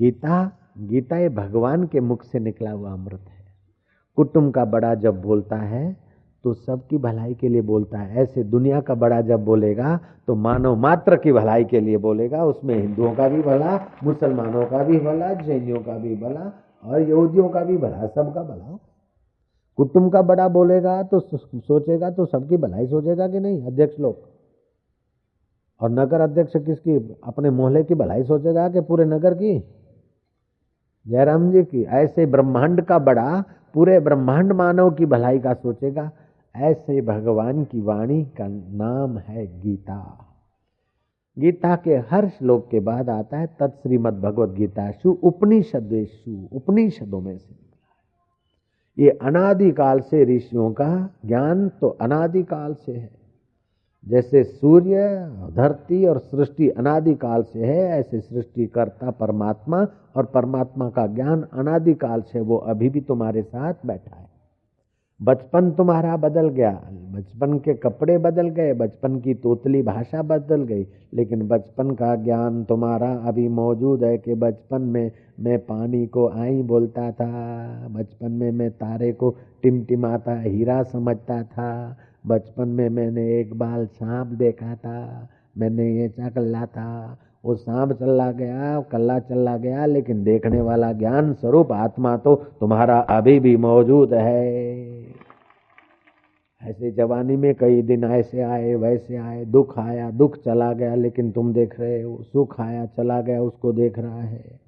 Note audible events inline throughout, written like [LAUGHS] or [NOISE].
गीता गीता ये भगवान के मुख से निकला हुआ अमृत है। कुटुंब का बड़ा जब बोलता है तो सबकी भलाई के लिए बोलता है। ऐसे दुनिया का बड़ा जब बोलेगा तो मानव मात्र की भलाई के लिए बोलेगा। उसमें हिंदुओं का भी भला, मुसलमानों का भी भला, जैनियों का भी भला और यहूदियों का भी भला, सबका भला कुटुंब का बड़ा बोलेगा तो सोचेगा तो सबकी भलाई सोचेगा कि नहीं? अध्यक्ष लोग। और नगर अध्यक्ष किसकी? अपने मोहल्ले की भलाई सोचेगा कि पूरे नगर की? जयराम जी की, ऐसे ब्रह्मांड का बड़ा, पूरे ब्रह्मांड मानव की भलाई का सोचेगा, ऐसे भगवान की वाणी का नाम है गीता। गीता के हर श्लोक के बाद आता है तत्श्रीमद भगवद गीता शु उपनिषदेशु, उपनिषदों में से ये अनादिकाल से ऋषियों का ज्ञान तो अनादिकाल से है। जैसे सूर्य, धरती और सृष्टि अनादिकाल से है, ऐसे सृष्टि करता परमात्मा और परमात्मा का ज्ञान अनादिकाल से वो अभी भी तुम्हारे साथ बैठा है। बचपन तुम्हारा बदल गया, बचपन के कपड़े बदल गए, बचपन की तोतली भाषा बदल गई, लेकिन बचपन का ज्ञान तुम्हारा अभी मौजूद है कि बचपन में मैं पानी को आई बोलता था, बचपन में मैं तारे को टिमटिमाता, हीरा समझता था बचपन में मैंने एक बाल सांप देखा था, मैंने ये चकल्ला था। वो सांप चला गया, कल्ला चला गया, लेकिन देखने वाला ज्ञान स्वरूप आत्मा तो तुम्हारा अभी भी मौजूद है। ऐसे जवानी में कई दिन ऐसे आए, वैसे आए, दुख आया, दुख चला गया, लेकिन तुम देख रहे हो, सुख आया, चला गया, उसको देख रहा है।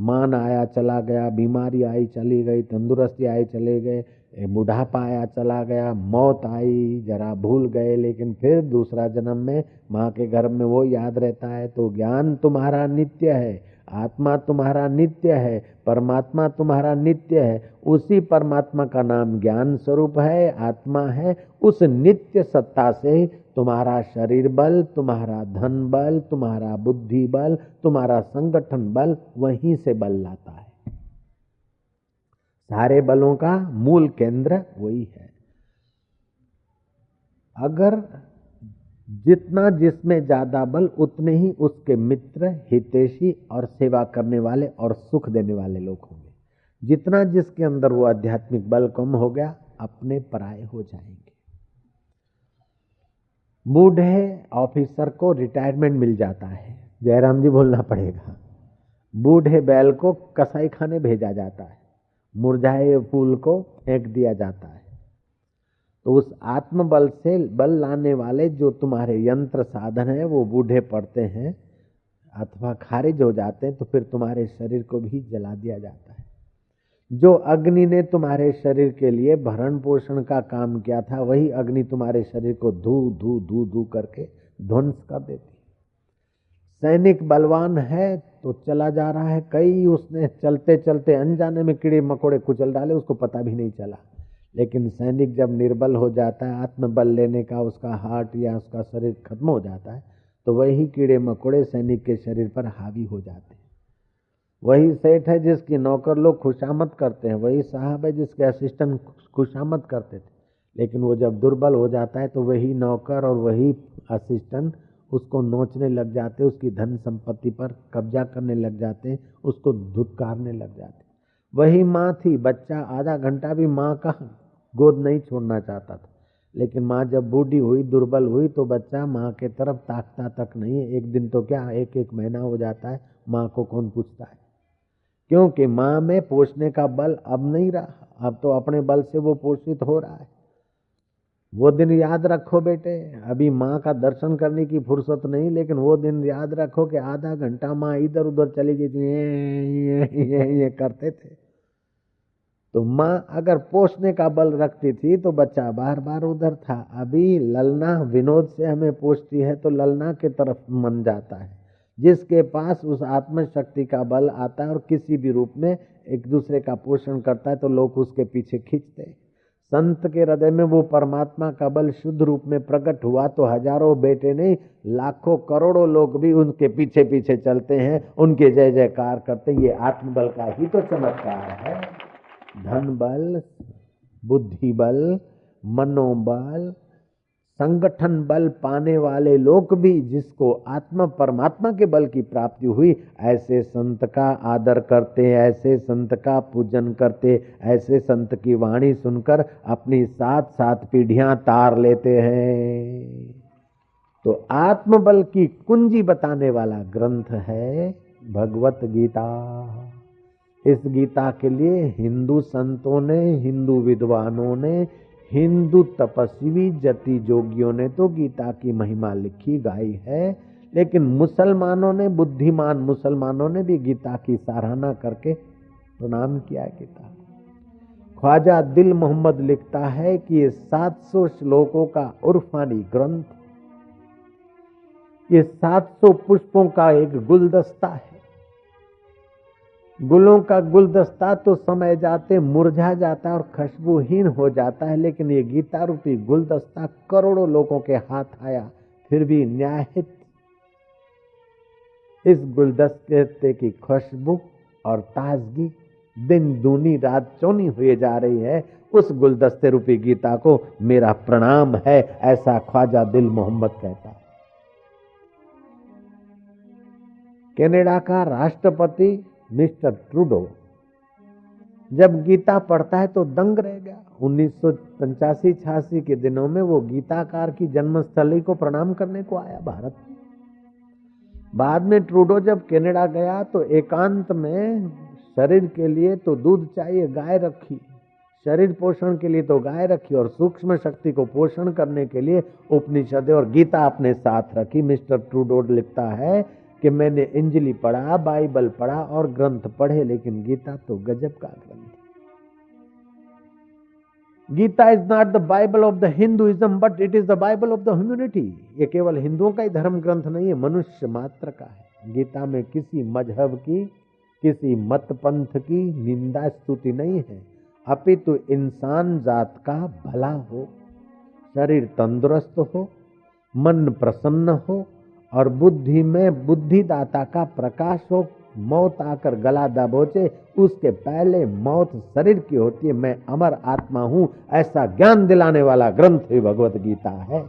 मान आया, चला गया, बीमारी आई, चली गई, तंदुरुस्ती आई, चले गए बुढ़ापा आया, चला गया, मौत आई, जरा भूल गए, लेकिन फिर दूसरा जन्म में माँ के घर में वो याद रहता है तो ज्ञान तुम्हारा नित्य है, आत्मा तुम्हारा नित्य है, परमात्मा तुम्हारा नित्य है, उसी परमात्मा का नाम ज्ञान स्वरूप है, आत्मा है, उस नित्य सत्ता से तुम्हारा शरीर बल, तुम्हारा धन बल, तुम्हारा बुद्धि बल, तुम्हारा संगठन बल, वहीं से बल लाता है। सारे बलों का मूल केंद्र वही है। अगर जितना जिसमें ज़्यादा बल, उतने ही उसके मित्र, हितेशी और सेवा करने वाले और सुख देने वाले लोग होंगे। जितना जिसके अंदर वो आध्यात्मिक बल कम हो गया, अपने पराये हो जाएँगे। बूढ़े ऑफिसर को रिटायरमेंट मिल जाता है। जयराम जी बोलना पड़ेगा। बूढ़े बैल को कसाई खाने भेजा जाता है। मुरझाए फूल को फेंक दिया जाता है। तो उस आत्मबल से बल लाने वाले जो तुम्हारे यंत्र साधन है, वो बूढ़े पड़ते हैं, अथवा खारिज हो जाते हैं तो फिर तुम्हारे शरीर को भी जला दिया जाता है। जो अग्नि ने तुम्हारे शरीर के लिए भरण पोषण का काम किया था, वही अग्नि तुम्हारे शरीर को धू धू धू धू करके ध्वंस कर देती सैनिक बलवान है तो चला जा रहा है। कई उसने चलते चलते अनजाने में कीड़े मकोड़े कुचल डाले, उसको पता भी नहीं चला। लेकिन सैनिक जब निर्बल हो जाता है, आत्मबल लेने का उसका हार्ट या उसका शरीर खत्म हो जाता है तो वही कीड़े मकोड़े सैनिक के शरीर पर हावी हो जाते हैं। वही सेठ है जिसकी नौकर लोग खुशामद करते हैं, वही साहब है जिसके असिस्टेंट खुशामद करते थे। लेकिन वो जब दुर्बल हो जाता है तो वही नौकर और वही असिस्टेंट उसको नोचने लग जाते उसकी धन संपत्ति पर कब्जा करने लग जाते उसको धुतकारने लग जाते वही माँ थी, बच्चा, आधा घंटा भी माँ का गोद नहीं छोड़ना चाहता था। लेकिन माँ जब बूढ़ी हुई, दुर्बल हुई तो बच्चा माँ के तरफ़ ताकता तक नहीं है। एक दिन तो क्या एक एक महीना हो जाता है, माँ को कौन पूछता है? क्योंकि माँ में पोषने का बल अब नहीं रहा। अब तो अपने बल से वो पोषित हो रहा है। वो दिन याद रखो बेटे। अभी माँ का दर्शन करने की फुर्सत नहीं, लेकिन वो दिन याद रखो कि आधा घंटा माँ इधर उधर चली गई थी। ये ये ये ये करते थे। तो माँ अगर पोषने का बल रखती थी तो बच्चा बार बार उधर था। अभी ललना विनोद से हमें पोषती है तो ललना के तरफ़ मन जाता है। जिसके पास उस आत्मशक्ति का बल आता है और किसी भी रूप में एक दूसरे का पोषण करता है तो लोग उसके पीछे खींचते हैं। संत के हृदय में वो परमात्मा का बल शुद्ध रूप में प्रकट हुआ तो हज़ारों बेटे नहीं, लाखों करोड़ों लोग भी उनके पीछे पीछे चलते हैं, उनके जय जयकार करते ये आत्मबल का ही तो चमत्कार है। धन बल, बुद्धि बल, मनोबल संगठन बल पाने वाले लोग भी जिसको आत्मा परमात्मा के बल की प्राप्ति हुई, ऐसे संत का आदर करते, ऐसे संत का पूजन करते, ऐसे संत की वाणी सुनकर अपनी सात सात पीढ़ियाँ तार लेते हैं। तो आत्मबल की कुंजी बताने वाला ग्रंथ है भगवत गीता। इस गीता के लिए हिंदू संतों ने, हिंदू विद्वानों ने हिंदू तपस्वी जति जोगियों ने तो गीता की महिमा लिखी, गाई है, लेकिन मुसलमानों ने, बुद्धिमान मुसलमानों ने भी गीता की सराहना करके प्रणाम किया गीता। ख्वाजा दिल मोहम्मद लिखता है कि ये 700 श्लोकों का उर्फानी ग्रंथ, ये 700 पुष्पों का एक गुलदस्ता है। गुलों का गुलदस्ता तो समय जाते मुरझा जाता है और खुशबूहीन हो जाता है, लेकिन ये गीता रूपी गुलदस्ता करोड़ों लोगों के हाथ आया, फिर भी न्यायहित इस गुलदस्ते की खुशबू और ताजगी दिन दूनी रात चौनी हुए जा रही है। उस गुलदस्ते रूपी गीता को मेरा प्रणाम है, ऐसा ख्वाजा दिल मोहम्मद कहता है। कनाडा का राष्ट्रपति मिस्टर ट्रूडो। जब गीता पढ़ता है तो दंग रह गया। उन्नीस सौ छियासी के दिनों में वो गीताकार की जन्मस्थली को प्रणाम करने को आया भारत। बाद में ट्रूडो जब कनाडा गया तो एकांत में शरीर के लिए तो दूध चाहिए, गाय रखी। शरीर पोषण के लिए तो गाय रखी और सूक्ष्म शक्ति को पोषण करने के लिए उपनिषद और गीता अपने साथ रखी। मिस्टर ट्रूडो लिखता है कि मैंने इंजली पढ़ा, बाइबल पढ़ा और ग्रंथ पढ़े, लेकिन गीता तो गजब का ग्रंथ Gita is not the Bible of the Hinduism but it is the Bible of the humanity ये केवल हिंदुओं का ही धर्म ग्रंथ नहीं है, मनुष्य मात्र का है। गीता में किसी मज़हब की, किसी मत पंथ की निंदा स्तुति नहीं है। अपितु इंसान जात का भला हो, शरीर तंदुरुस्त हो, मन प्रसन्न हो और बुद्धि में बुद्धिदाता का प्रकाश हो, मौत आकर गला दबोचे, उसके पहले मौत शरीर की होती है, मैं अमर आत्मा हूँ, ऐसा ज्ञान दिलाने वाला ग्रंथ ही भगवत गीता है।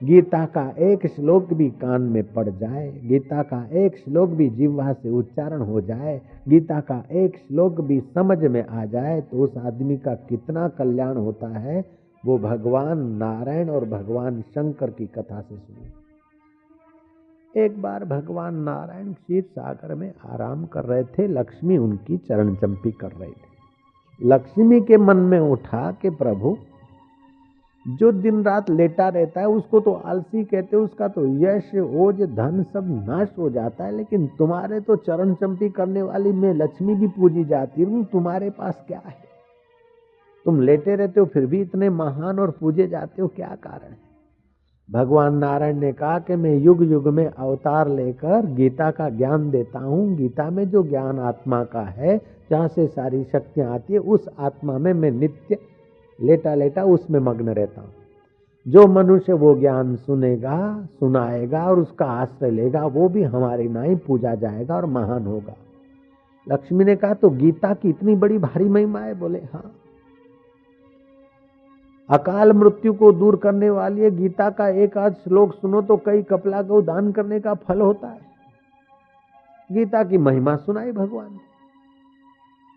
गीता का एक श्लोक भी कान में पड़ जाए, गीता का एक श्लोक भी जीवा से उच्चारण हो जाए, गीता का एक श्लोक भी समझ में आ जाए तो उस आदमी का कितना कल्याण होता है, वो भगवान नारायण और भगवान शंकर की कथा से सुनिए एक बार भगवान नारायण क्षीर सागर में आराम कर रहे थे, लक्ष्मी उनकी चरण चंपी कर रही थी। लक्ष्मी के मन में उठा कि प्रभु, जो दिन रात लेटा रहता है, उसको तो आलसी कहते उसका तो यश, ओज, धन सब नाश हो जाता है, लेकिन तुम्हारे तो चरण चंपी करने वाली में लक्ष्मी भी पूजी जाती हूँ, तुम्हारे पास क्या है? तुम लेटे रहते हो, फिर भी इतने महान और पूजे जाते हो, क्या कारण है? भगवान नारायण ने कहा कि मैं युग युग में अवतार लेकर गीता का ज्ञान देता हूँ। गीता में जो ज्ञान आत्मा का है, जहाँ से सारी शक्तियाँ आती है, उस आत्मा में मैं नित्य, लेटा लेटा उसमें मग्न रहता हूँ। जो मनुष्य वो ज्ञान सुनेगा, सुनाएगा और उसका आश्रय लेगा, वो भी हमारी नाई पूजा जाएगा और महान होगा। लक्ष्मी ने कहा तो गीता की इतनी बड़ी भारी महिमा है? बोले हाँ। अकाल मृत्यु को दूर करने वाली है। गीता का एक आध श्लोक सुनो तो कई कपला को दान करने का फल होता है। गीता की महिमा सुनाई भगवान ने।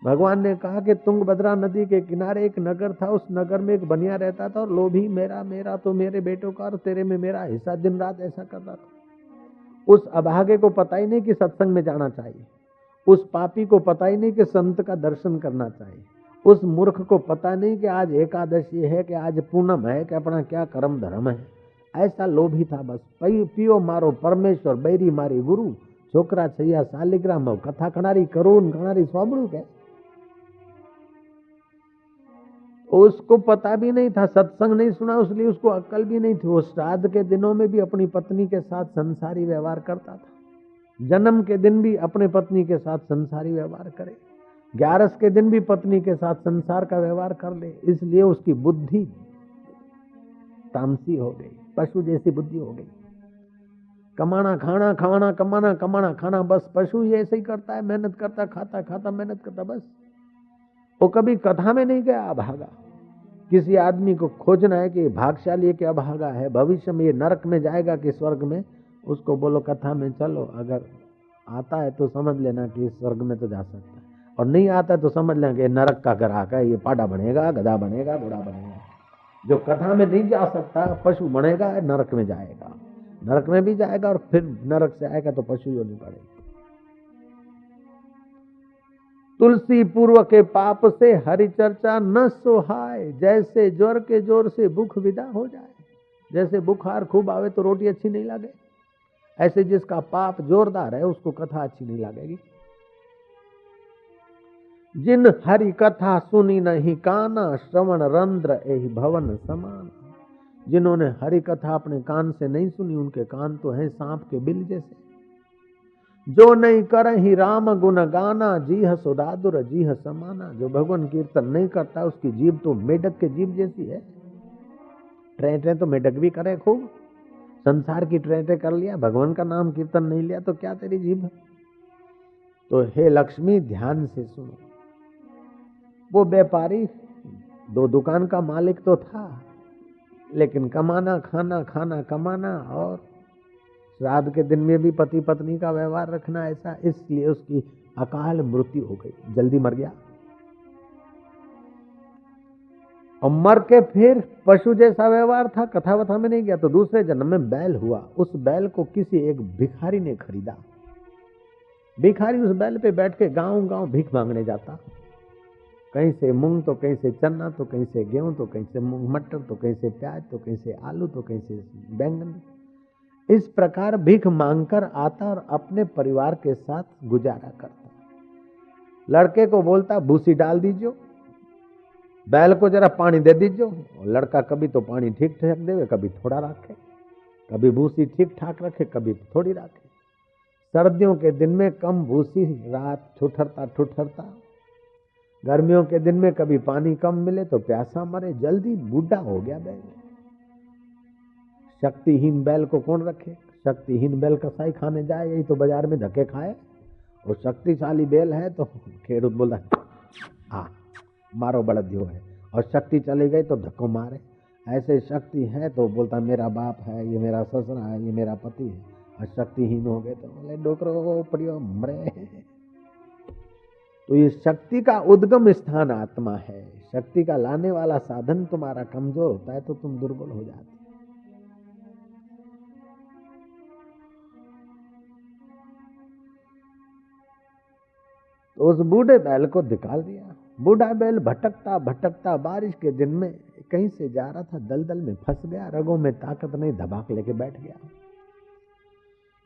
भगवान ने कहा कि तुंग बद्रा नदी के किनारे एक नगर था। उस नगर में एक बनिया रहता था और लोभी मेरा मेरा तो मेरे बेटों का और तेरे में मेरा हिस्सा दिन रात ऐसा करता था। उस अभागे को पता ही नहीं कि सत्संग में जाना चाहिए। उस पापी को पता ही नहीं कि संत का दर्शन करना चाहिए। उस मूर्ख को पता नहीं कि आज एकादशी है, कि आज पूनम है, कि अपना क्या कर्म धर्म है। ऐसा लोभी था बस। पियो मारो परमेश्वर, बैरी मारी गुरु, छोकरा छैया शालिग्राम कथा खणारी करून खणारी स्वाबड़ू के। उसको पता भी नहीं था, सत्संग नहीं सुना उसलिए उसको अक्ल भी नहीं थी। वो श्राद्ध के दिनों में भी अपनी पत्नी के साथ संसारी व्यवहार करता था। जन्म के दिन भी अपने पत्नी के साथ संसारी व्यवहार करे। ग्यारस के दिन भी पत्नी के साथ संसार का व्यवहार कर ले, इसलिए उसकी बुद्धि तामसी हो गई, पशु जैसी बुद्धि हो गई। कमाना, खाना खाना कमाना कमाना, खाना, बस, पशु ये ऐसे ही करता है, मेहनत करता, खाता खाता, मेहनत करता, बस। वो कभी कथा में नहीं गया भागा। किसी आदमी को खोजना है कि भागशाली है कि अभागा है, भविष्य में ये नरक में जाएगा कि स्वर्ग में, उसको बोलो कथा में, चलो, अगर आता है तो समझ लेना कि स्वर्ग में तो जा सकता है। और नहीं आता तो समझ लेना कि नरक का ग्राहक है, ये पाडा बनेगा, गधा बनेगा बूढ़ा बनेगा। जो कथा में नहीं जा सकता, पशु बनेगा, नरक में जाएगा। नरक में भी जाएगा और फिर नरक से आएगा तो पशु नहीं पड़ेगा तुलसी पूर्व के पाप से हरि चर्चा न सोहाय जैसे ज्वर के ज़ोर से बुख विदा हो जाए। जैसे बुखार खूब आवे तो रोटी अच्छी नहीं लगे। ऐसे जिसका पाप जोरदार है, उसको कथा अच्छी नहीं लगेगी। जिन हरि कथा सुनी नहीं काना, श्रवण रंध्र यही भवन समान। जिन्होंने हरि कथा अपने कान से नहीं सुनी, उनके कान तो हैं सांप के बिल जैसे। जो नहीं कर ही राम गुण गाना, जीह सुदादुर, जीह समाना। जो भगवान कीर्तन नहीं करता, उसकी जीव तो मेढक के जीव जैसी है। ट्रे ट्रे तो मेढक भी करे खूब। संसार की ट्रे ट्रे कर लिया, भगवान का नाम कीर्तन नहीं लिया तो क्या तेरी जीव तो हे लक्ष्मी, ध्यान से सुनो। वो व्यापारी, दो दुकान का मालिक तो था, लेकिन कमाना, खाना खाना कमाना और श्राद्ध के दिन में भी पति पत्नी का व्यवहार रखना ऐसा, इसलिए उसकी अकाल मृत्यु हो गई। जल्दी मर गया। और मर के फिर पशु जैसा व्यवहार था कथा वथा में नहीं गया तो दूसरे जन्म में बैल हुआ। उस बैल को किसी एक भिखारी ने खरीदा। भिखारी उस बैल पे बैठ के गाँव गाँव भीख मांगने जाता। कहीं से मूंग तो कहीं से चना तो कहीं से गेहूँ तो कहीं से मूंग मटर तो कहीं से प्याज तो कहीं से आलू तो कहीं से बैंगन। इस प्रकार भीख मांगकर आता और अपने परिवार के साथ गुजारा करता। लड़के को बोलता, भूसी डाल दीजिए बैल को जरा पानी दे दीजिए लड़का, कभी तो पानी ठीक ठाक दे कभी थोड़ा रखे, कभी भूसी ठीक ठाक रखे, कभी थोड़ी रखे। सर्दियों के दिन में कम भूसी रात ठुठरता ठुठरता। गर्मियों के दिन में कभी पानी कम मिले तो प्यासा मरे, जल्दी बूढ़ा हो गया बैल। शक्तिहीन बैल को कौन रखे? शक्तिहीन बैल कसाई खाने जाए, यही तो बाज़ार में धक्के खाए। और शक्तिशाली बैल है तो [LAUGHS] खेडूत बोला हाँ मारो बड़दियो है। और शक्ति चली गई तो धक्को मारे। ऐसे शक्ति है तो बोलता, मेरा बाप है, ये मेरा ससुरा है, ये मेरा पति है। और शक्तिहीन हो गए तो बोले, डोकरो, पड़ियो, मरे तो ये शक्ति का उद्गम स्थान आत्मा है। शक्ति का लाने वाला साधन तुम्हारा कमज़ोर होता है तो तुम दुर्बल हो जाते तो उस बूढ़े बैल को निकाल दिया। बूढ़ा बैल भटकता भटकता बारिश के दिन में कहीं से जा रहा था, दलदल में फंस गया, रगों में ताकत नहीं, धबाक लेके बैठ गया।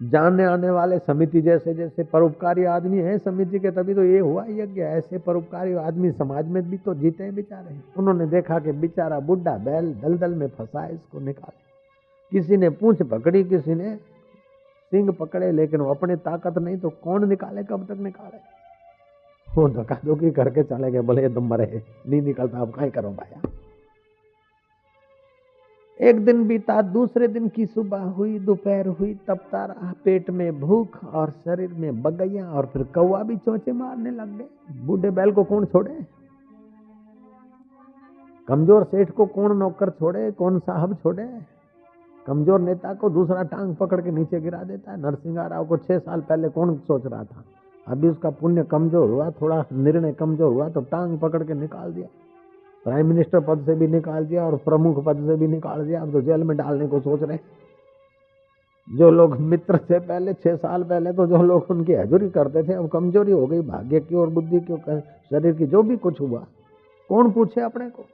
जानने आने वाले समिति जैसे जैसे परोपकारी आदमी है, समिति के तभी तो ये हुआ यज्ञ। ऐसे परोपकारी आदमी समाज में भी तो जीते हैं बेचारे। उन्होंने देखा कि बेचारा बुढ़ा बैल दलदल में फंसा है इसको निकाले। किसी ने पूछ पकड़ी, किसी ने सिंह पकड़े, लेकिन वो अपने ताकत नहीं तो कौन निकाले, कब तक निकाले? वो धक्का धुकी करके चले गए, बोले तुम मरे नहीं निकलता, अब कहीं करो भाया एक दिन बीता, दूसरे दिन की सुबह हुई, दोपहर हुई तपता रहा पेट में भूख और शरीर में बगैया और फिर कौआ भी चौचे मारने लग गए। बूढ़े बैल को कौन छोड़े? कमज़ोर सेठ को कौन नौकर छोड़े? कौन साहब छोड़े? कमज़ोर नेता को दूसरा टांग पकड़ के नीचे गिरा देता है। नरसिंह राव को छह साल पहले कौन सोच रहा था? अभी उसका पुण्य कमज़ोर हुआ, थोड़ा निर्णय कमज़ोर हुआ तो टांग पकड़ के निकाल दिया। प्राइम मिनिस्टर पद से भी निकाल दिया और प्रमुख पद से भी निकाल दिया। अब तो जेल में डालने को सोच रहे जो लोग मित्र थे पहले, छह साल पहले तो जो लोग उनकी हजूरी करते थे, अब कमज़ोरी हो गई। भाग्य की और बुद्धि की और शरीर की जो भी कुछ हुआ, कौन पूछे अपने को?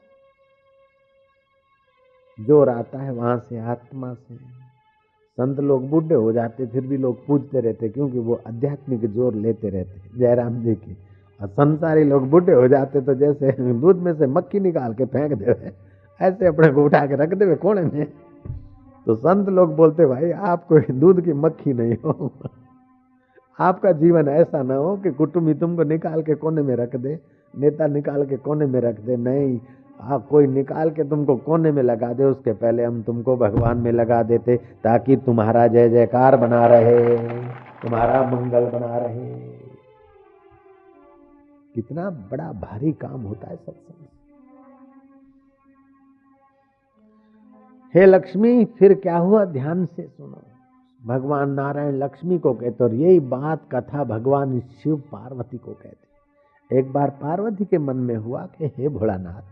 ज़ोर आता है वहाँ से, आत्मा से। संत लोग बूढ़े हो जाते, फिर भी लोग पूछते रहते, क्योंकि वो आध्यात्मिक ज़ोर लेते रहते जयराम जी की संसारी लोग बूढ़े हो जाते तो जैसे दूध में से मक्खी निकाल के फेंक दे ऐसे अपने को उठा के रख दे कोने में। तो संत लोग बोलते, भाई, आप कोई दूध की मक्खी नहीं हो। आपका जीवन ऐसा ना हो कि कुटुंबी तुमको निकाल के कोने में रख दे, नेता निकाल के कोने में रख दे। नहीं हाँ कोई निकाल के तुमको कोने में लगा दे, उसके पहले हम तुमको भगवान में लगा देते, ताकि तुम्हारा जय जयकार बना रहे, तुम्हारा मंगल बना रहे। कितना बड़ा भारी काम होता है सत्संग हे लक्ष्मी, फिर क्या हुआ? ध्यान से सुनो। भगवान नारायण लक्ष्मी को कहते और यही बात कथा भगवान शिव पार्वती को कहते। एक बार पार्वती के मन में हुआ कि हे भोलानाथ,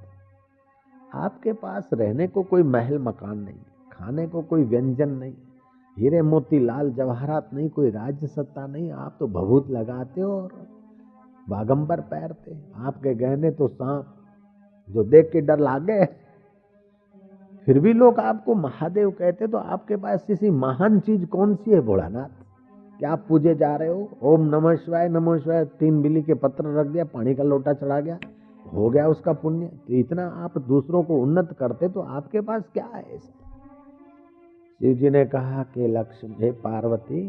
आपके पास रहने को कोई महल मकान नहीं, खाने को कोई व्यंजन नहीं, हीरे मोती, लाल जवाहरात नहीं, कोई राज्य सत्ता नहीं, आप तो भभूत लगाते हो और बागंबर पैरते, आपके गहने तो सांप, जो देख के डर लागे। फिर भी लोग आपको महादेव कहते तो आपके पास किसी महान चीज़ कौन सी है भोलानाथ? क्या आप पूजे जा रहे हो? ओम नमः शिवाय नमः शिवाय, तीन बिल्ली के पत्र रख दिया, पानी का लोटा चढ़ा गया, हो गया उसका पुण्य। तो इतना आप दूसरों को उन्नत करते तो आपके पास क्या है? शिव जी ने कहा कि लक्ष्मी पार्वती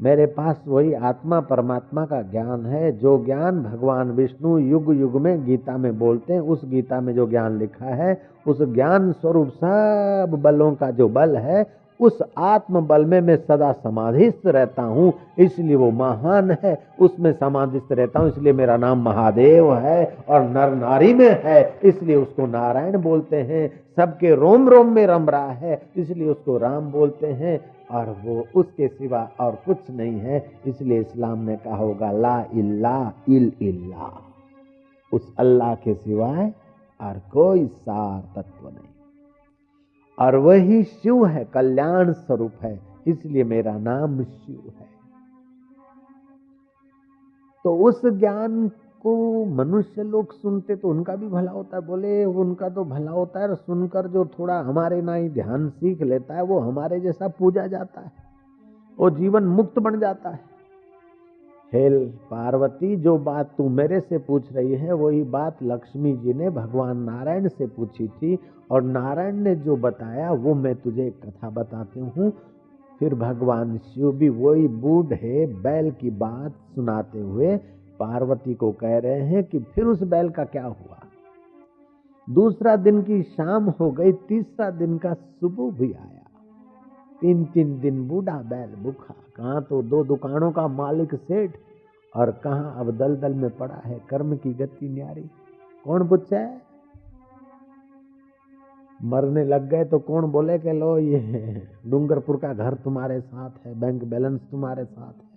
मेरे पास वही आत्मा परमात्मा का ज्ञान है, जो ज्ञान भगवान विष्णु युग युग में गीता में बोलते हैं। उस गीता में जो ज्ञान लिखा है, उस ज्ञान स्वरूप सब बलों का जो बल है, उस आत्म बल में मैं सदा समाधिस्थ रहता हूँ, इसलिए वो महान है। उसमें समाधिस्थ रहता हूँ, इसलिए मेरा नाम महादेव है और नर नारी में है, इसलिए उसको नारायण बोलते हैं। सबके रोम रोम में रम रहा है, इसलिए उसको राम बोलते हैं। और वो उसके सिवा और कुछ नहीं है। इसलिए इस्लाम ने कहा होगा, ला इल्ला इल इल्ला। उस अल्लाह के सिवाय और कोई सार तत्व नहीं। और वही शिव है, कल्याण स्वरूप है। इसलिए मेरा नाम शिव है। तो उस ज्ञान को मनुष्य लोग सुनते तो उनका भी भला होता है। बोले, उनका तो भला होता है और सुनकर जो थोड़ा हमारे ना ही ध्यान सीख लेता है, वो हमारे जैसा पूजा जाता है। वो जीवन मुक्त बन जाता है। हेल पार्वती, जो बात तू मेरे से पूछ रही है, वही बात लक्ष्मी जी ने भगवान नारायण से पूछी थी। और नारायण ने जो बताया, वो मैं तुझे एक कथा बताती हूँ। फिर भगवान शिव भी वही बूढ़े बैल की बात सुनाते हुए पार्वती को कह रहे हैं कि फिर उस बैल का क्या हुआ? दूसरा दिन की शाम हो गई, तीसरा दिन का सुबह भी आया। तीन तीन दिन बूढ़ा बैल भूखा, कहा तो दो दुकानों का मालिक सेठ और कहा अब दलदल में पड़ा है कर्म की गति न्यारी। कौन पूछे? मरने लग गए तो कौन बोले कि लो ये डूंगरपुर का घर तुम्हारे साथ है, बैंक बैलेंस तुम्हारे साथ है।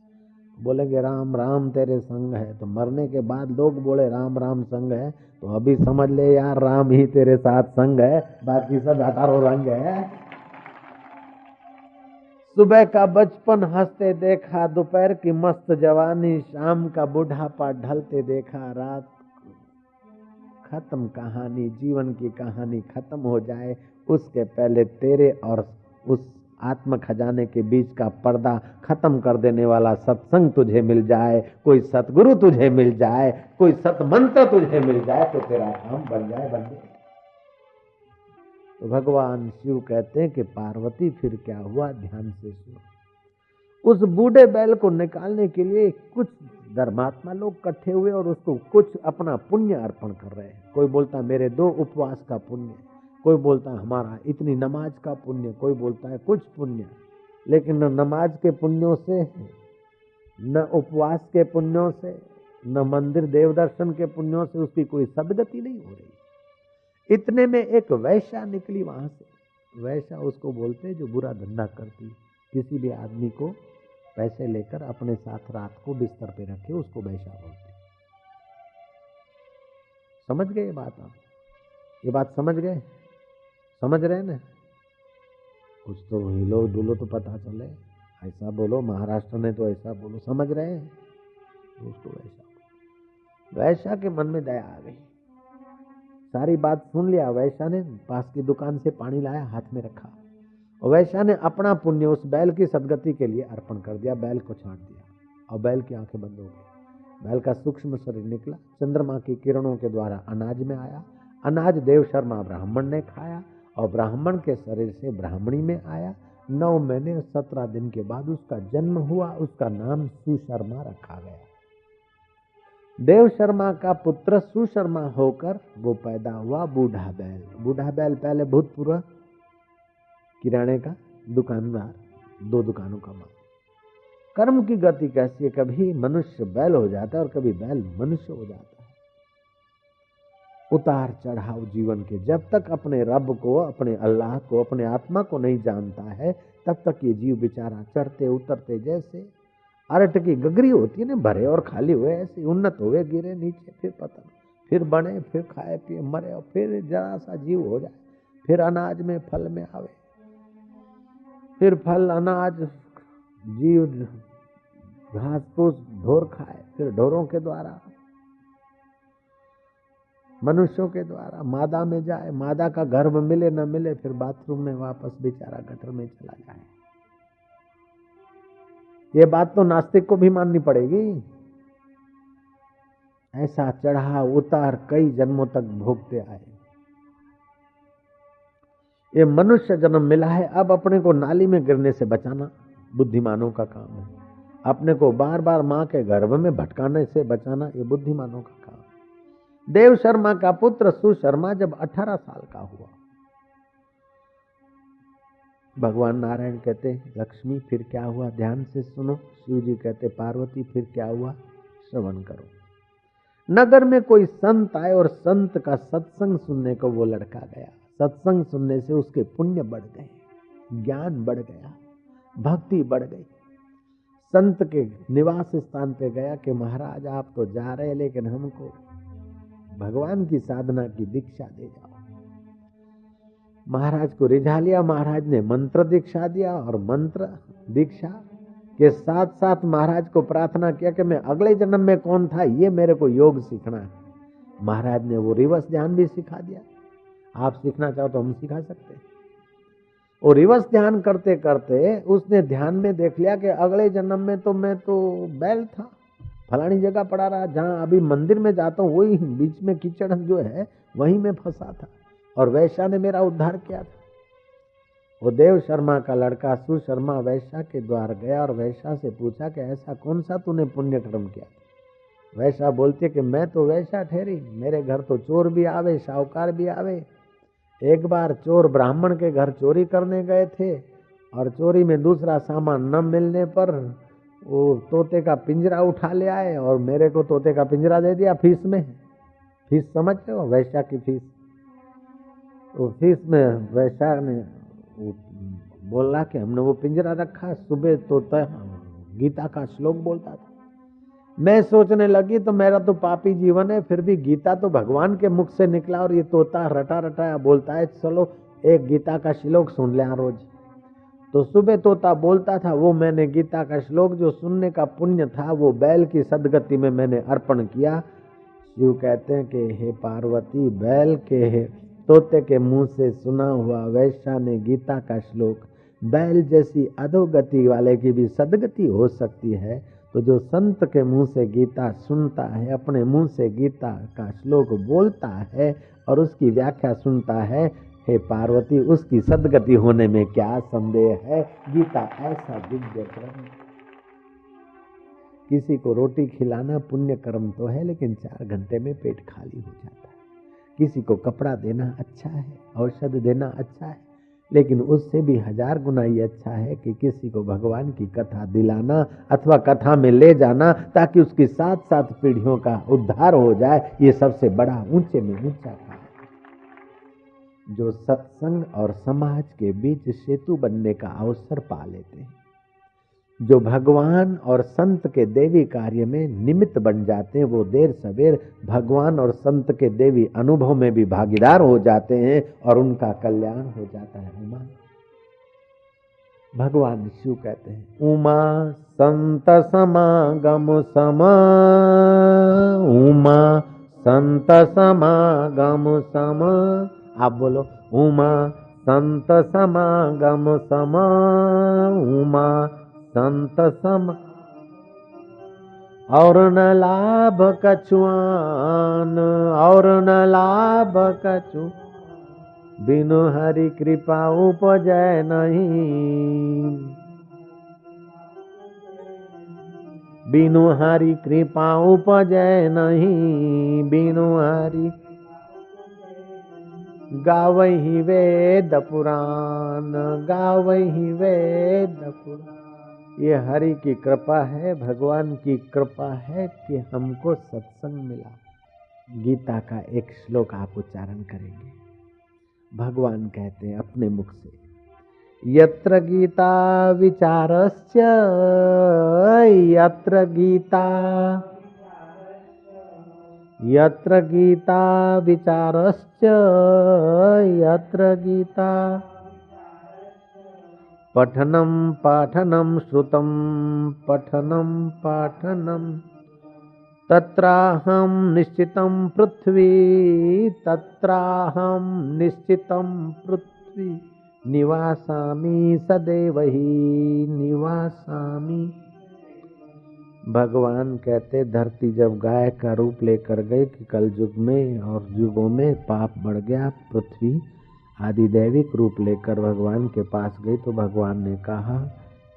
बोलेंगे राम राम, तेरे संग है। तो मरने के बाद लोग बोले, राम राम, संग है। तो अभी समझ ले यार, राम ही तेरे साथ संग है। बाकी सब अठारो रंग है। सुबह का बचपन हँसते देखा, दोपहर की मस्त जवानी, शाम का बुढ़ापा ढलते देखा, रात खत्म कहानी, जीवन की कहानी खत्म हो जाए, उसके पहले तेरे और उस आत्म खजाने के बीच का पर्दा खत्म कर देने वाला सत्संग तुझे मिल जाए, कोई सतगुरु तुझे मिल जाए, कोई सतमंत्र तुझे मिल जाए तो तेरा काम बन जाए बन जाए तो भगवान शिव कहते हैं कि पार्वती, फिर क्या हुआ? ध्यान से सुनो। उस बूढ़े बैल को निकालने के लिए कुछ धर्मात्मा लोग इकट्ठे हुए और उसको कुछ अपना पुण्य अर्पण कर रहे हैं। कोई बोलता, मेरे दो उपवास का पुण्य कोई बोलता है, हमारा इतनी नमाज़ का पुण्य, कोई बोलता है, कुछ पुण्य, लेकिन न नमाज़ के पुण्यों से न उपवास के पुण्यों से, न मंदिर देव दर्शन के पुण्यों से उसकी कोई सदगति नहीं हो रही। इतने में एक वैश्या निकली वहाँ से। वैश्या उसको बोलते जो बुरा धंधा करती किसी भी आदमी को पैसे लेकर अपने साथ रात को बिस्तर पे रखे, उसको वैशा बोलते समझ गए बात आप? ये बात समझ गए? समझ रहे ना? कुछ तो हिलो डुलो तो पता चले। ऐसा बोलो, महाराष्ट्र में तो ऐसा बोलो, समझ रहे हैं? दोस्तों, वैसा वैसा के मन में दया आ गई। सारी बात सुन लिया, वैसा ने पास की दुकान से पानी लाया, हाथ में रखा। और वैसा ने अपना पुण्य उस बैल की सदगति के लिए अर्पण कर दिया, बैल को छाट दिया। और बैल की आँखें बंद हो गई। बैल का सूक्ष्म शरीर निकला, चंद्रमा की किरणों के द्वारा अनाज में आया। अनाज देव शर्मा ब्राह्मण ने खाया। और ब्राह्मण के शरीर से ब्राह्मणी में आया। नौ महीने और सत्रह दिन के बाद उसका जन्म हुआ, उसका नाम सुशर्मा रखा गया। देव शर्मा का पुत्र सुशर्मा होकर वो पैदा हुआ बूढ़ा बैल बूढ़ा बैल पहले भूतपूर्व किराने का दुकानदार, दो दुकानों का माल कर्म की गति कैसी है? कभी मनुष्य बैल हो जाता है और कभी बैल मनुष्य हो जाता है। उतार चढ़ाव जीवन के। जब तक अपने रब को, अपने अल्लाह को, अपने आत्मा को नहीं जानता है, तब तक ये जीव बेचारा चढ़ते, उतरते जैसे अरट की गगरी होती है ना, भरे और खाली हुए, ऐसे उन्नत हुए गिरे नीचे, फिर पता फिर बने, फिर खाए, पिए, मरे और फिर जरा सा जीव हो जाए, फिर अनाज में, फल में आवे। फिर फल, अनाज, जीव, घास फूस ढोर खाए, फिर ढोरों के द्वारा मनुष्यों के द्वारा, मादा में जाए, मादा का गर्भ मिले, न मिले, फिर बाथरूम में वापस बेचारा गटर में चला जाए। ये बात तो नास्तिक को भी माननी पड़ेगी। ऐसा चढ़ा, उतार, कई जन्मों तक भोगते आए। ये मनुष्य जन्म मिला है, अब अपने को नाली में गिरने से बचाना बुद्धिमानों का काम है। अपने को बार बार माँ के गर्भ में भटकाने से बचाना, ये बुद्धिमानों का काम देव शर्मा का पुत्र सुशर्मा जब 18 साल का हुआ। भगवान नारायण कहते, लक्ष्मी, फिर क्या हुआ? ध्यान से सुनो। शिव जी कहते, पार्वती, फिर क्या हुआ? श्रवण करो। नगर में कोई संत आए और संत का सत्संग सुनने को वो लड़का गया। सत्संग सुनने से उसके पुण्य बढ़ गए, ज्ञान बढ़ गया, भक्ति बढ़ गई। संत के निवास स्थान पे गया कि, महाराज, आप तो जा रहे लेकिन हमको भगवान की साधना की दीक्षा दे जाओ। महाराज को रिझा लिया, महाराज ने मंत्र दीक्षा दिया और मंत्र दीक्षा के साथ साथ महाराज को प्रार्थना किया कि मैं अगले जन्म में कौन था, ये मेरे को योग सीखना है। महाराज ने वो रिवर्स ध्यान भी सिखा दिया। आप सीखना चाहो तो हम सिखा सकते और रिवर्स ध्यान करते करते उसने ध्यान में देख लिया कि अगले जन्म में तो मैं तो बैल था। फलानी जगह पड़ा रहा, जहाँ अभी मंदिर में जाता हूँ, वही बीच में कीचड़ जो है, वहीं में फंसा था और वैश्या ने मेरा उद्धार किया था। वो देव शर्मा का लड़का सुशर्मा वैश्या के द्वार गया और वैश्या से पूछा कि ऐसा कौन सा तूने पुण्य कर्म किया वैसा बोलते कि मैं तो वैसा ठहरी, मेरे घर तो चोर भी आवे, साहूकार भी आवे। एक बार चोर ब्राह्मण के घर चोरी करने गए थे और चोरी में दूसरा सामान न मिलने पर वो तोते का पिंजरा उठा ले आए और मेरे को तोते का पिंजरा दे दिया फ़ीस में। फ़ीस समझते हो? वैश्या की फ़ीस। तो फ़ीस में वैश्या ने बोला कि हमने वो पिंजरा रखा, सुबह तोता गीता का श्लोक बोलता था। मैं सोचने लगी तो मेरा तो पापी जीवन है, फिर भी गीता तो भगवान के मुख से निकला और ये तोता रटा रटाया बोलता है, चलो, एक गीता का श्लोक सुन लिया रोज तो सुबह तोता बोलता था, वो मैंने गीता का श्लोक जो सुनने का पुण्य था, वो बैल की सदगति में मैंने अर्पण किया। शिव कहते हैं कि, हे पार्वती, बैल के हे तोते के मुँह से सुना हुआ वैश्या ने गीता का श्लोक, बैल जैसी अधोगति वाले की भी सदगति हो सकती है। तो जो संत के मुँह से गीता सुनता है, अपने मुँह से गीता का श्लोक बोलता है और उसकी व्याख्या सुनता है हे पार्वती, उसकी सदगति होने में क्या संदेह है? गीता ऐसा दिव्य क्रम किसी को रोटी खिलाना पुण्य कर्म तो है, लेकिन चार घंटे में पेट खाली हो जाता है। किसी को कपड़ा देना अच्छा है, औषध देना अच्छा है, लेकिन उससे भी हज़ार गुना ये अच्छा है कि किसी को भगवान की कथा दिलाना अथवा कथा में ले जाना ताकि उसकी साथ साथ पीढ़ियों का उद्धार हो जाए, ये सबसे बड़ा ऊँचे में ऊँचा जो सत्संग और समाज के बीच सेतु बनने का अवसर पा लेते हैं, जो भगवान और संत के देवी कार्य में निमित्त बन जाते हैं, वो देर सवेर भगवान और संत के देवी अनुभव में भी भागीदार हो जाते हैं और उनका कल्याण हो जाता है। उमा। भगवान शिव कहते हैं, उमा संत समागम समा, उमा संत समागम समा। आप बोलो उमा संत समागम समा उमा संत सम। और न लाभ कछुआन और न लाभ कछु। बिनु हरि कृपा उपजय नहीं। बिनु हरि कृपा उपजय नहीं। बिनु हरि गावही वेद पुराण गावही वेद पुराण। ये हरि की कृपा है, भगवान की कृपा है कि हमको सत्संग मिला। गीता का एक श्लोक आप उच्चारण करेंगे। भगवान कहते हैं अपने मुख से, यत्र गीता विचारश्च यत्र गीता यत्र गीता विचारश्च यत्र गीता पठनं पाठनं श्रुतं पठनं पाठनं। तत्राहं निश्चितं पृथ्वी तत्राहं निश्चितं पृथ्वी। निवासामि सदैव ही निवासामि भगवान कहते, धरती जब गाय का रूप लेकर गए कि कल युग में और युगों में पाप बढ़ गया, पृथ्वी आदि दैविक रूप लेकर भगवान के पास गई तो भगवान ने कहा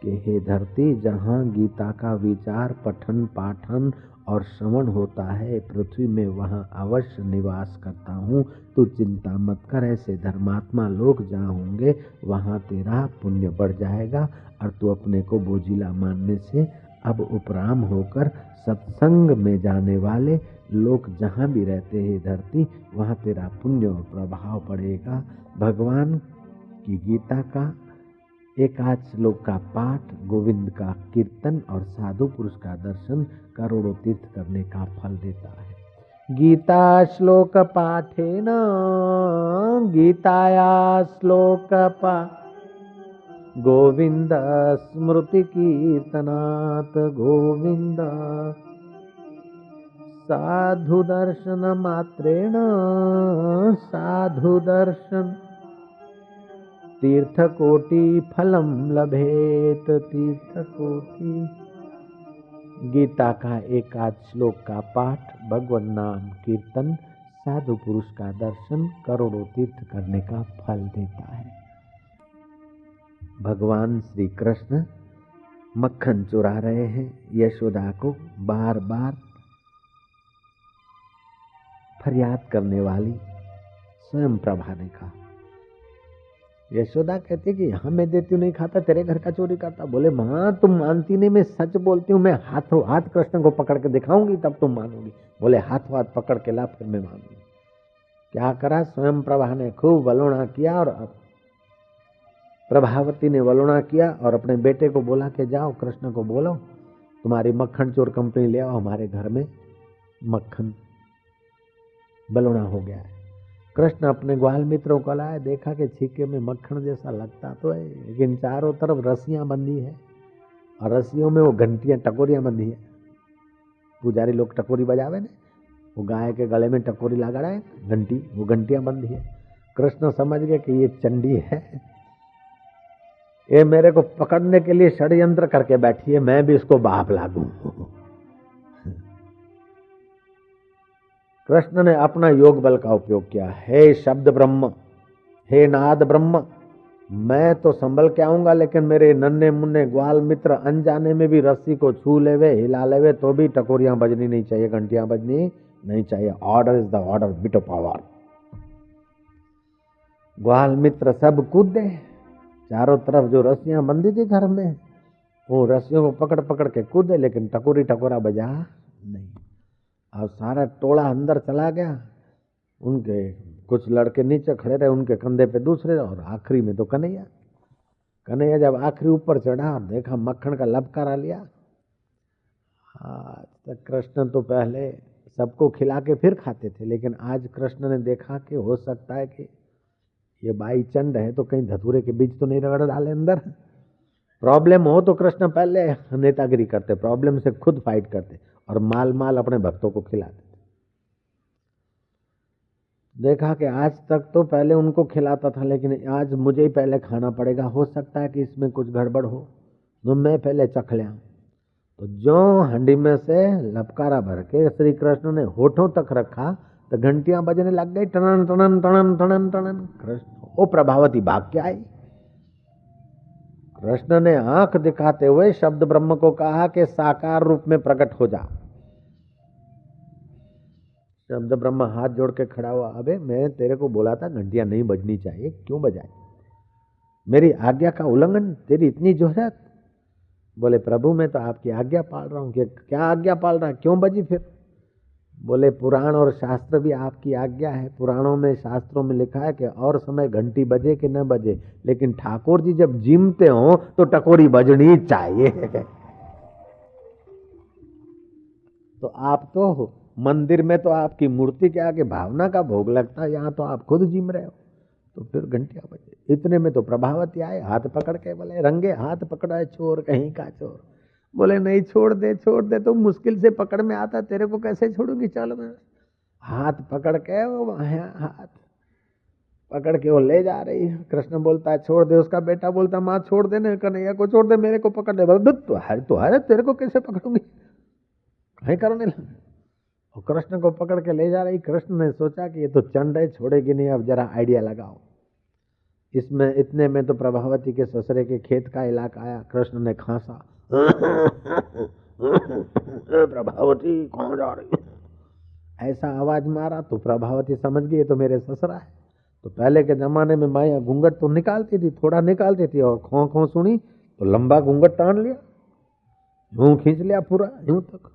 कि, हे धरती, जहाँ गीता का विचार, पठन, पाठन और श्रवण होता है, पृथ्वी में वहाँ अवश्य निवास करता हूँ। तू चिंता मत कर, ऐसे धर्मात्मा लोग जहाँ होंगे, वहाँ तेरा पुण्य बढ़ जाएगा। और तू अपने को बोझिला मानने से अब उपराम होकर सत्संग में जाने वाले लोग जहाँ भी रहते हैं धरती, वहाँ तेरा पुण्य और प्रभाव पड़ेगा। भगवान की गीता का एक आज श्लोक का पाठ, गोविंद का कीर्तन और साधु पुरुष का दर्शन करोड़ों तीर्थ करने का फल देता है। गीता श्लोक पाठे न, गीताया श्लोक पा गोविंद स्मृति कीर्तनात् गोविंद। साधु दर्शन दर्शन। तीर्थकोटि फलम लभेत, तीर्थकोटि। गीता का एक आध श्लोक का पाठ, भगवान नाम कीर्तन साधु पुरुष का दर्शन करोड़ों तीर्थ करने का फल देता है। भगवान श्री कृष्ण मक्खन चुरा रहे हैं यशोदा को बार बार फरियाद करने वाली स्वयं प्रभा ने कहा। यशोदा कहती कि यहाँ मैं देती हूँ, नहीं खाता, तेरे घर का चोरी करता। बोले, माँ, तुम मानती नहीं, मैं सच बोलती हूँ, मैं हाथों हाथ कृष्ण को पकड़ के दिखाऊँगी, तब तुम मानोगी। बोले, हाथों हाथ पकड़ के ला फिर मैं मानूँगी। क्या करा? स्वयं प्रभा ने खूब वलोणा किया और प्रभावती ने वलोणा किया और अपने बेटे को बोला कि जाओ, कृष्ण को बोलो, तुम्हारी मक्खन चोर कंपनी ले आओ हमारे घर में। मक्खन बलोणा हो गया है। कृष्ण अपने ग्वाल मित्रों को लाए, देखा कि छीके में मक्खन जैसा लगता तो है, लेकिन चारों तरफ़ रस्सियाँ बंधी है और रस्सियों में वो घंटियाँ, टकोरियाँ बंधी है। पुजारी लोग टकोरी बजावे ने, वो गाय के गले में टकोरी लगा रहे घंटी, वो घंटियाँ बंधी है। कृष्ण समझ गए कि ये चंडी है ये मेरे को पकड़ने के लिए षड्यंत्र करके बैठी है, मैं भी इसको बाप लागू। कृष्ण ने अपना योग बल का उपयोग किया। हे शब्द ब्रह्म, हे नाद ब्रह्म, मैं तो संभल के आऊँगा, लेकिन मेरे नन्हे मुन्ने ग्वाल मित्र अनजाने में भी रस्सी को छू लेवे, हिला लेवे तो भी टकोरियाँ बजनी नहीं चाहिए, घंटियाँ बजनी नहीं चाहिए। Order is the order bit power ग्वाल मित्र सब कूदे। चारों तरफ़ जो रस्सियाँ बंदी थी घर में, वो रस्सियों को पकड़ पकड़ के कूदे, लेकिन टकोरी टकोरा बजा नहीं। और सारा टोला अंदर चला गया। उनके कुछ लड़के नीचे खड़े रहे, उनके कंधे पे दूसरे और आखिरी में तो कन्हैया। कन्हैया जब आखिरी ऊपर चढ़ा और देखा मक्खन का लपकारा लिया। आज तक कृष्ण तो पहले सबको खिला के फिर खाते थे, लेकिन आज कृष्ण ने देखा कि हो सकता है कि ये बाई चंड है तो कहीं धतूरे के बीच तो नहीं रगड़ डाले अंदर। प्रॉब्लम हो तो कृष्ण पहले नेतागिरी करते प्रॉब्लम से खुद फाइट करते और माल माल अपने भक्तों को खिलाते देखा कि आज तक तो पहले उनको खिलाता था, लेकिन आज मुझे ही पहले खाना पड़ेगा। हो सकता है कि इसमें कुछ गड़बड़ हो तो मैं पहले चख लिया तो जो हंडी में से लपकारा भर के श्री कृष्ण ने होठों तक रखा तो घंटियाँ बजने लग गई, टनन टनन टनन टनन टनन। कृष्ण, ओ प्रभावती, भाग के आई कृष्ण ने आँख दिखाते हुए शब्द ब्रह्म को कहा कि साकार रूप में प्रकट हो जा। शब्द ब्रह्म हाथ जोड़ के खड़ा हुआ, अबे मैं तेरे को बोला था घंटियाँ नहीं बजनी चाहिए, क्यों बजाई मेरी आज्ञा का उल्लंघन, तेरी इतनी जोहरत? बोले, प्रभु, मैं तो आपकी आज्ञा पाल रहा हूँ, क्या आज्ञा पाल रहा क्यों बजी फिर? बोले, पुराण और शास्त्र भी आपकी आज्ञा है। पुराणों में, शास्त्रों में लिखा है कि और समय घंटी बजे कि न बजे, लेकिन ठाकुर जी जब जिमते हो तो टकोरी बजनी चाहिए। तो आप तो हो, मंदिर में तो आपकी मूर्ति के आगे भावना का भोग लगता है, यहाँ तो आप खुद जिम रहे हो। तो फिर घंटिया बजे। इतने में तो प्रभावती आए, हाथ पकड़ के बोले, रंगे हाथ पकड़ा है चोर कहीं का चोर। बोले, नहीं, छोड़ दे छोड़ दे तो मुश्किल से पकड़ में आता, तेरे को कैसे छोड़ूँगी? चल मैं हाथ पकड़ के वो हाथ पकड़ के वो ले जा रही है। कृष्ण बोलता है, छोड़ दे उसका बेटा। बोलता माँ, छोड़ दे ना कन्हैया को छोड़ दे, मेरे को पकड़ दे। बोले तो हर तो हर, तेरे को कैसे पकड़ूँगी? कहीं करने लगे कृष्ण को पकड़ के ले जा रही। कृष्ण ने सोचा कि ये तो चंड है, छोड़ेगी नहीं, अब जरा आइडिया लगाओ। इसमें इतने में तो प्रभावती के ससुरे के खेत का इलाका आया कृष्ण ने खांसा। [LAUGHS] प्रभावती कौन जा रही ऐसा आवाज़ मारा तो प्रभावती समझ गई तो मेरे ससुरा है। तो पहले के जमाने में माया घूंघट तो निकालती थी थोड़ा निकालती थी और खो खो सुनी तो लंबा घूंघट टान लिया। यूँ खींच लिया पूरा यूँ तक।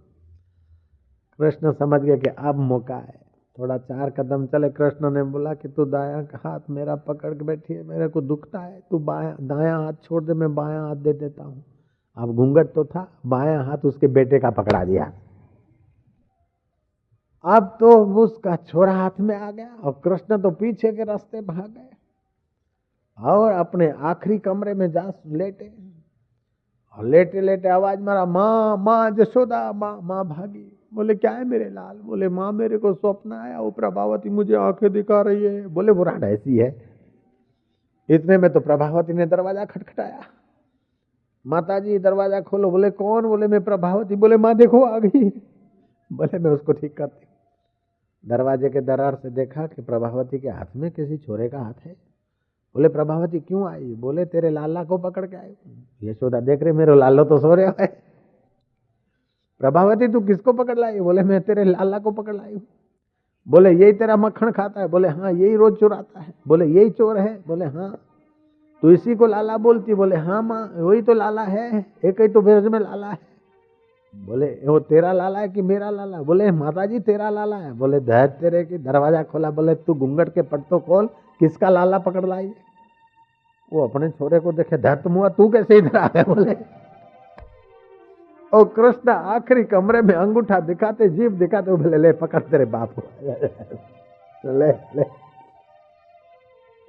कृष्ण समझ गए कि अब मौका है। थोड़ा चार कदम चले, कृष्ण ने बोला कि तू दाया हाथ मेरा पकड़ के बैठी है, मेरे को दुखता है, तू बाया, दाया हाथ छोड़ दे, मैं बाया हाथ दे देता हूँ। अब घूंघट तो था, बाया हाथ उसके बेटे का पकड़ा दिया अब तो उसका छोरा हाथ में आ गया और कृष्ण तो पीछे के रास्ते भाग गए और अपने आखिरी कमरे में जा लेटे। और लेटे लेटे आवाज़ मारा, माँ माँ जशोदा माँ माँ भागी। बोले, क्या है मेरे लाल? बोले, माँ, मेरे को स्वप्न आया, वो प्रभावती मुझे आँखें दिखा रही है। बोले बुरा ऐसी है। इतने में तो प्रभावती ने दरवाज़ा खटखटाया। माता जी दरवाज़ा खोलो। बोले, कौन? बोले, मैं प्रभावती। बोले, माँ, देखो आ गई बोले, मैं उसको ठीक करती दरवाजे के दरार से देखा कि प्रभावती के हाथ में किसी छोरे का हाथ है। बोले, प्रभावती क्यों आई? बोले, तेरे लाला को पकड़ के आए यशोदा, देख रहे मेरे लालो तो सो रहे है। प्रभावती, तू किसको पकड़ लाई बोले, मैं तेरे लाला को पकड़ लाई हूँ। बोले, यही तेरा मक्खन खाता है? बोले हाँ यही रोज चुराता है। बोले, यही चोर है? बोले हाँ। तो इसी को लाला बोलती? बोले हाँ माँ, वही तो लाला है, एक ही तो भेज में लाला है। बोले वो तेरा लाला है कि मेरा लाला? बोले माता जी तेरा लाला है। बोले धैर तेरे की दरवाज़ा खोला। बोले, तू घूंघट के पट्टो खोल किसका लाला पकड़ लाई वो अपने छोरे को देखे धैर तुम हुआ, तू कैसे इधर आ गया? बोले और कृष्ण, आखिरी कमरे में अंगूठा दिखाते जीव दिखाते बोले, ले, पकड़ तेरे बाप को। [LAUGHS] ले ले।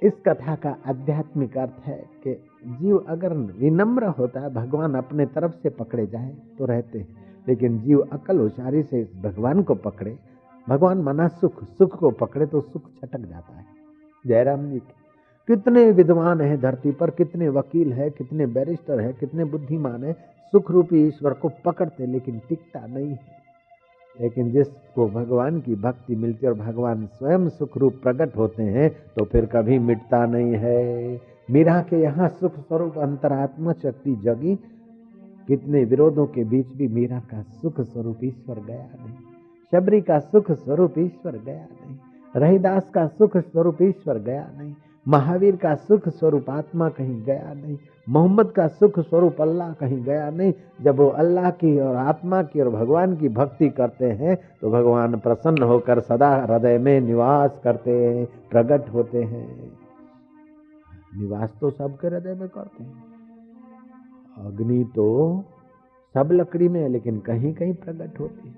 इस कथा का आध्यात्मिक अर्थ है कि जीव अगर विनम्र होता है भगवान अपने तरफ़ से पकड़े जाए तो रहते हैं। लेकिन जीव अकल होशारी से भगवान को पकड़े, भगवान मना सुख सुख को पकड़े तो सुख छटक जाता है। जयराम जी कितने विद्वान हैं धरती पर, कितने वकील है, कितने बैरिस्टर है, कितने बुद्धिमान है सुख रूपी ईश्वर को पकड़ते, लेकिन टिकता नहीं है। लेकिन जिसको भगवान की भक्ति मिलती है और भगवान स्वयं सुख रूप प्रकट होते हैं तो फिर कभी मिटता नहीं है। मीरा के यहाँ सुख स्वरूप अंतरात्मा शक्ति जगी। कितने विरोधों के बीच भी मीरा का सुख स्वरूप ईश्वर गया नहीं। शबरी का सुख स्वरूप ईश्वर गया नहीं। रहीदास का सुख स्वरूप ईश्वर गया नहीं। महावीर का सुख स्वरूप आत्मा कहीं गया नहीं, मोहम्मद का सुख स्वरूप अल्लाह कहीं गया नहीं। जब वो अल्लाह की और आत्मा की और भगवान की भक्ति करते हैं तो भगवान प्रसन्न होकर सदा हृदय में निवास करते हैं प्रकट होते हैं। निवास तो सबके हृदय में करते हैं। अग्नि तो सब लकड़ी में है, लेकिन कहीं कहीं प्रकट होती है।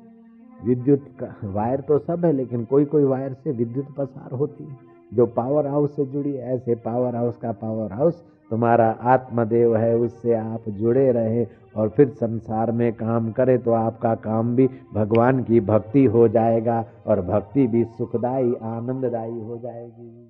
विद्युत वायर तो सब है, लेकिन कोई कोई वायर से विद्युत प्रसार होती है। जो पावर हाउस से जुड़ी ऐसे पावर हाउस का पावर हाउस तुम्हारा आत्मदेव है, उससे आप जुड़े रहें और फिर संसार में काम करें तो आपका काम भी भगवान की भक्ति हो जाएगा और भक्ति भी सुखदाई आनंददायी हो जाएगी।